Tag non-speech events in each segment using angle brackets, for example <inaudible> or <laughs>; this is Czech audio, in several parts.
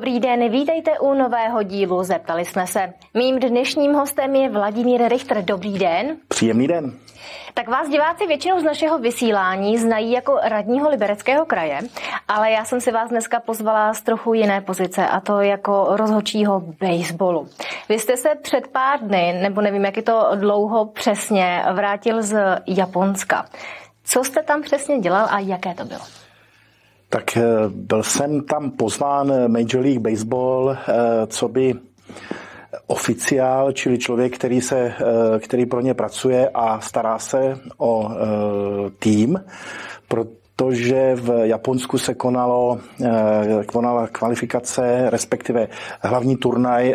Dobrý den, vítejte u nového dílu Zeptali jsme se. Mým dnešním hostem je Vladimír Richter. Dobrý den. Příjemný den. Tak vás diváci většinou z našeho vysílání znají jako radního libereckého kraje, ale já jsem si vás dneska pozvala z trochu jiné pozice a to jako rozhodčího baseballu. Vy jste se před pár dny, nebo nevím, jak je to dlouho přesně, vrátil z Japonska. Co jste tam přesně dělal a jaké to bylo? Tak eh, byl jsem tam pozván eh, Major League Baseball, eh, co by oficiál, čili člověk, který, se, který pro ně pracuje a stará se o tým, protože v Japonsku se konalo, konala kvalifikace, respektive hlavní turnaj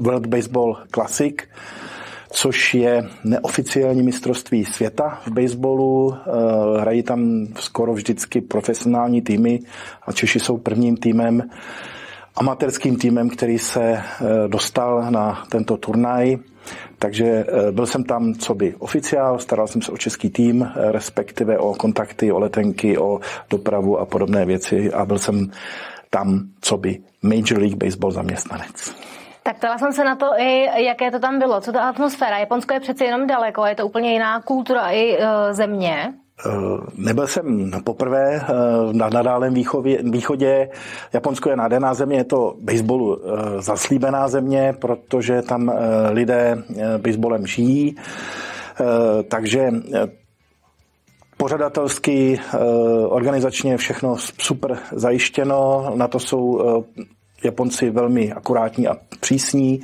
World Baseball Classic, což je neoficiální mistrovství světa v baseballu. Eh, hrají tam skoro vždycky profesionální týmy a Češi jsou prvním týmem, amatérským týmem, který se eh, dostal na tento turnaj. Takže eh, byl jsem tam co by oficiál, staral jsem se o český tým, respektive o kontakty, o letenky, o dopravu a podobné věci a byl jsem tam co by Major League Baseball zaměstnanec. Tak ptala jsem se na to i, jaké to tam bylo, co ta atmosféra. Japonsko je přeci jenom daleko, je to úplně jiná kultura i uh, země. Uh, nebyl jsem poprvé uh, na výchově, východě. Japonsko je nádherná země, je to baseballu zaslíbená země, protože tam lidé baseballem žijí. Takže pořadatelsky, organizačně všechno super zajištěno. Na to jsou Japonci velmi akurátní a přísní.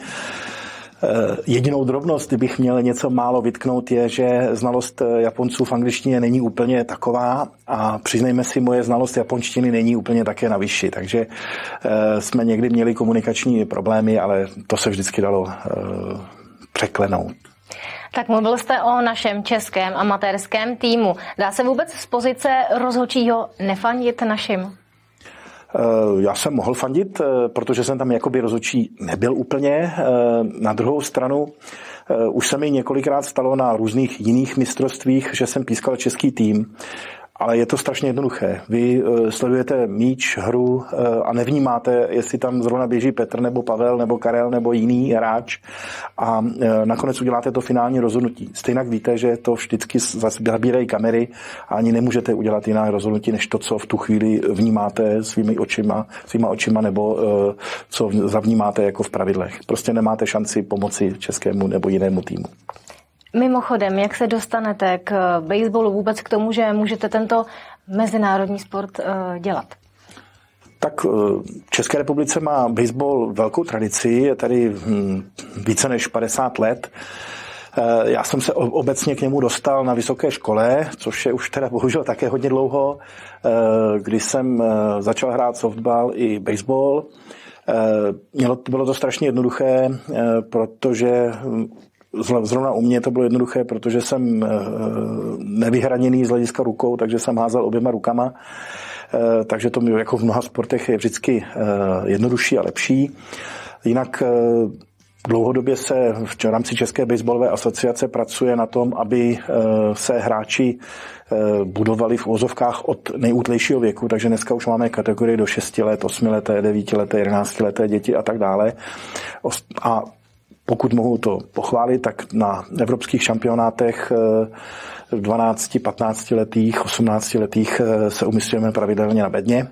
Eh, jedinou drobnost, kdybych měl něco málo vytknout, je, že znalost eh, Japonců v angličtině není úplně taková a přiznejme si, moje znalost japonštiny není úplně také na vyšší, takže eh, jsme někdy měli komunikační problémy, ale to se vždycky dalo překlenout. Tak mluvil jste o našem českém amatérském týmu. Dá se vůbec z pozice rozhodčího nefandit našim? Eh, já jsem mohl fandit, eh, protože jsem tam jakoby rozhodčí nebyl úplně. Eh, na druhou stranu už se mi několikrát stalo na různých jiných mistrovstvích, že jsem pískal český tým ale je to strašně jednoduché. Vy uh, sledujete míč, hru uh, a nevnímáte, jestli tam zrovna běží Petr nebo Pavel nebo Karel nebo jiný hráč a uh, nakonec uděláte to finální rozhodnutí. Stejně víte, že to vždycky zabírají kamery a ani nemůžete udělat jiná rozhodnutí, než to, co v tu chvíli vnímáte svými očima, svýma očima nebo co zavnímáte jako v pravidlech. Prostě nemáte šanci pomoci českému nebo jinému týmu. Mimochodem, jak se dostanete k baseballu vůbec k tomu, že můžete tento mezinárodní sport uh, dělat? Tak v eh, České republice má baseball velkou tradici, je tady hm, více než 50 let. Eh, já jsem se obecně k němu dostal na vysoké škole, což je už teda bohužel také hodně dlouho, kdy jsem začal hrát softball i baseball. Bylo to strašně jednoduché, protože hm, Zrovna u mě to bylo jednoduché, protože jsem eh, nevyhraněný z hlediska rukou, takže jsem házel oběma rukama. Eh, takže to jako v mnoha sportech je vždycky eh, jednodušší a lepší. Jinak Dlouhodobě se v rámci České baseballové asociace pracuje na tom, aby se hráči budovali v úzovkách od nejútlejšího věku, takže dneska už máme kategorii do 6 let, 8 leté, 9 leté, 11 leté děti a tak dále. A pokud mohu to pochválit, tak na evropských šampionátech v 12, 15 letých, 18 letých se umistujeme pravidelně na bedně.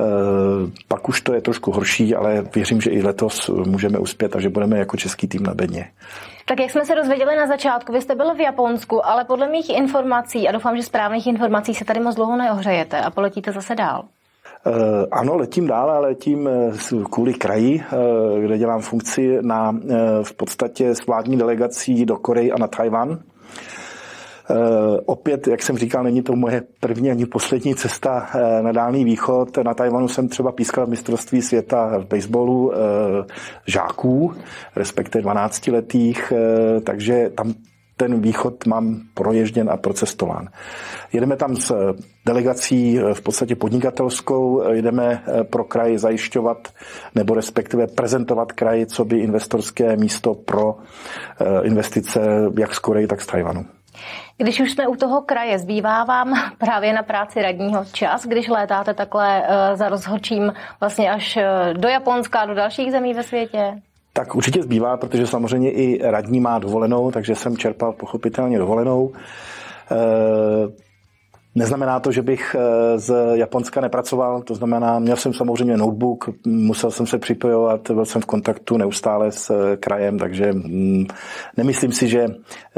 Eh, pak už to je trošku horší, ale věřím, že i letos můžeme uspět a že budeme jako český tým na bedně. Tak jak jsme se dozvěděli na začátku, vy jste byl v Japonsku, ale podle mých informací, a doufám, že správných informací, se tady moc dlouho neohřejete a poletíte zase dál. Eh, ano, letím dál, ale letím eh, kvůli kraji, eh, kde dělám funkci na, v podstatě s vládní delegací do Koreji a na Tajvan. Opět, jak jsem říkal, není to moje první ani poslední cesta na Dálný východ. Na Tajvanu jsem třeba pískal mistrovství světa v baseballu žáků, respektive 12 letých, takže tam ten východ mám proježděn a procestován. Jedeme tam s delegací v podstatě podnikatelskou, jdeme pro kraj zajišťovat nebo respektive prezentovat kraj, co by investorské místo pro eh, investice jak z Koreji, tak z Tajvanu. Když už jsme u toho kraje, zbývá vám právě na práci radního čas, když létáte takhle za rozhodčím vlastně až do Japonska a do dalších zemí ve světě? Tak určitě zbývá, protože samozřejmě i radní má dovolenou, takže jsem čerpal pochopitelně dovolenou. Neznamená to, že bych eh, z Japonska nepracoval, to znamená, měl jsem samozřejmě notebook, musel jsem se připojovat, byl jsem v kontaktu neustále s eh, krajem, takže mm, nemyslím si, že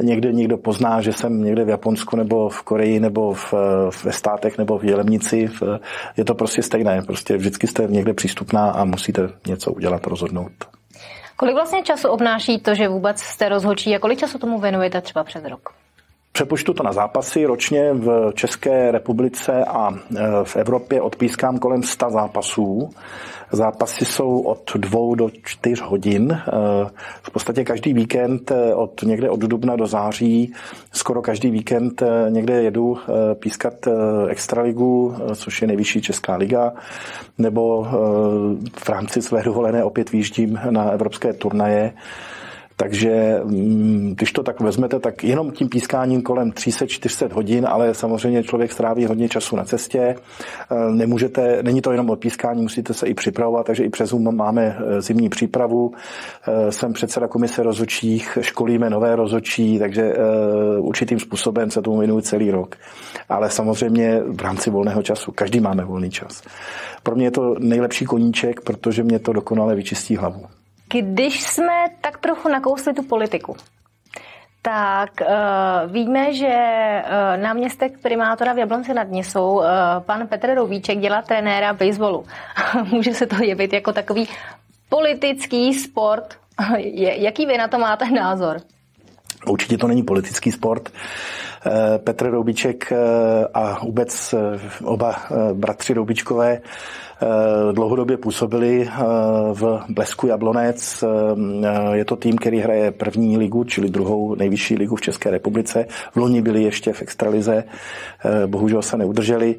někde někdo pozná, že jsem někde v Japonsku nebo v Koreji nebo v, eh, ve státech nebo v Jelemnici. Je to prostě stejné, prostě vždycky jste někde přístupná a musíte něco udělat, rozhodnout. Kolik vlastně času obnáší to, že vůbec jste rozhodčí a kolik času tomu věnujete třeba přes rok? Přepočtu to na zápasy. Ročně v České republice a e, v Evropě odpískám kolem 100 zápasů. Zápasy jsou od dvou do čtyř hodin. E, v podstatě každý víkend e, od někde od dubna do září, skoro každý víkend někde jedu pískat Extraligu, což je nejvyšší česká liga, nebo v rámci své dovolené opět výjíždím na evropské turnaje. Takže mm, když to tak vezmete, tak jenom tím pískáním kolem 300-400 hodin, ale samozřejmě člověk stráví hodně času na cestě. E, nemůžete, není to jenom o pískání, musíte se i připravovat, takže i přes Zoom máme e, zimní přípravu. E, jsem předseda komise rozočích, školíme nové rozočí, takže určitým způsobem se tomu věnuju celý rok. Ale samozřejmě v rámci volného času. Každý máme volný čas. Pro mě je to nejlepší koníček, protože mě to dokonale vyčistí hlavu. Když jsme tak trochu nakousli tu politiku, tak uh, víme, že uh, náměstek primátora v Jablonci nad Nisou, uh, pan Petr Rovíček, dělá trenéra baseballu. <laughs> Může se to jevit jako takový politický sport. <laughs> Jaký vy na to máte názor? Určitě to není politický sport. Petr Roubiček a vůbec oba bratři Roubičkové Eh, dlouhodobě působili eh, v Blesku Jablonec. Eh, je to tým, který hraje první ligu, čili druhou nejvyšší ligu v České republice. V loni byli ještě v extralize, bohužel se neudrželi.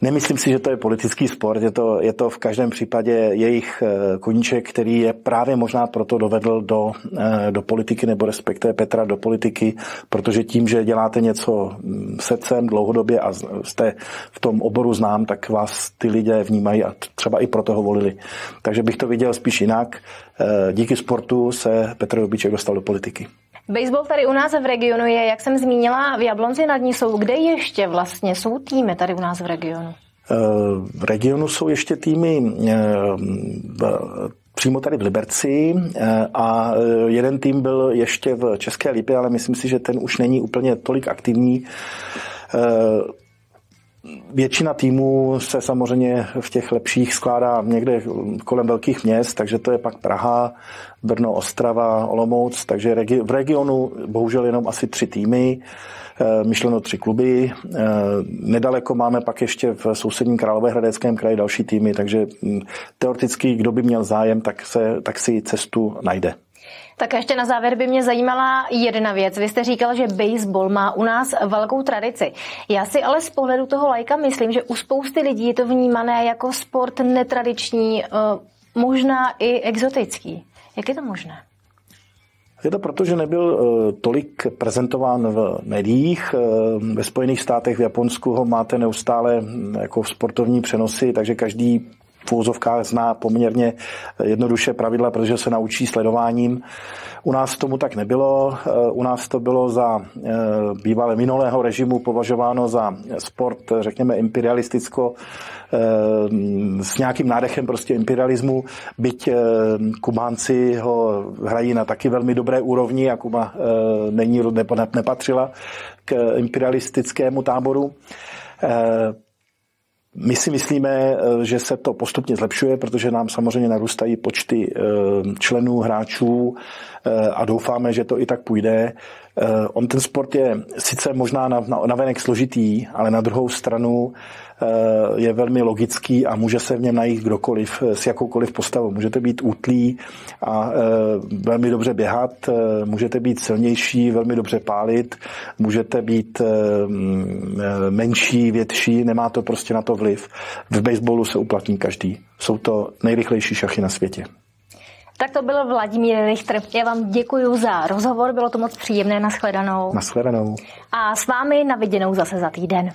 Nemyslím si, že to je politický sport, je to, je to v každém případě jejich eh, koníček, který je právě možná proto dovedl do, eh, do politiky, nebo respektive Petra do politiky, protože tím, že děláte něco mm, srdcem dlouhodobě a jste v tom oboru znám, tak vás ty lidé vnímají a třeba i proto ho volili. Takže bych to viděl spíš jinak. Eh, díky sportu se Petr Dobiček dostal do politiky. Baseball tady u nás v regionu je, jak jsem zmínila, v Jablonci nad Nisou. Kde ještě vlastně jsou týmy tady u nás v regionu? Eh, v regionu jsou ještě týmy eh, přímo tady v Liberci eh, a jeden tým byl ještě v České Lípě, ale myslím si, že ten už není úplně tolik aktivní. Většina týmů se samozřejmě v těch lepších skládá někde kolem velkých měst, takže to je pak Praha, Brno, Ostrava, Olomouc, takže v regionu bohužel jenom asi tři týmy, eh, myšleno tři kluby. Eh, nedaleko máme pak ještě v sousedním Královéhradeckém kraji další týmy, takže hm, teoreticky, kdo by měl zájem, tak, se, tak si cestu najde. Tak a ještě na závěr by mě zajímala jedna věc. Vy jste říkal, že baseball má u nás velkou tradici. Já si ale z pohledu toho lajka myslím, že u spousty lidí je to vnímané jako sport netradiční, eh, možná i exotický. Jak je to možné? Je to proto, že nebyl eh, tolik prezentován v médiích. Eh, ve Spojených státech, v Japonsku ho máte neustále hm, jako v sportovní přenosy, takže každý v úvozovkách zná poměrně jednoduše pravidla, protože se naučí sledováním. U nás tomu tak nebylo. U nás to bylo za eh, bývalé minulého režimu považováno za sport, řekněme, imperialisticko eh, s nějakým nádechem prostě imperialismu, byť eh, Kubánci ho hrají na taky velmi dobré úrovni a Kuba není, nepatřila k imperialistickému táboru. My si myslíme, eh, že se to postupně zlepšuje, protože nám samozřejmě narůstají počty eh, členů, hráčů eh, a doufáme, že to i tak půjde. On ten sport je sice možná navenek složitý, ale na druhou stranu Eh, je velmi logický a může se v něm najít kdokoliv eh, s jakoukoliv postavou. Můžete být útlý a eh, velmi dobře běhat, můžete být silnější, velmi dobře pálit, můžete být mm, menší, větší, nemá to prostě na to vliv. V baseballu se uplatní každý. Jsou to nejrychlejší šachy na světě. Tak to byl Vladimír Richter. Já vám děkuji za rozhovor, bylo to moc příjemné, nashledanou. Nashledanou. A s vámi na viděnou zase za týden.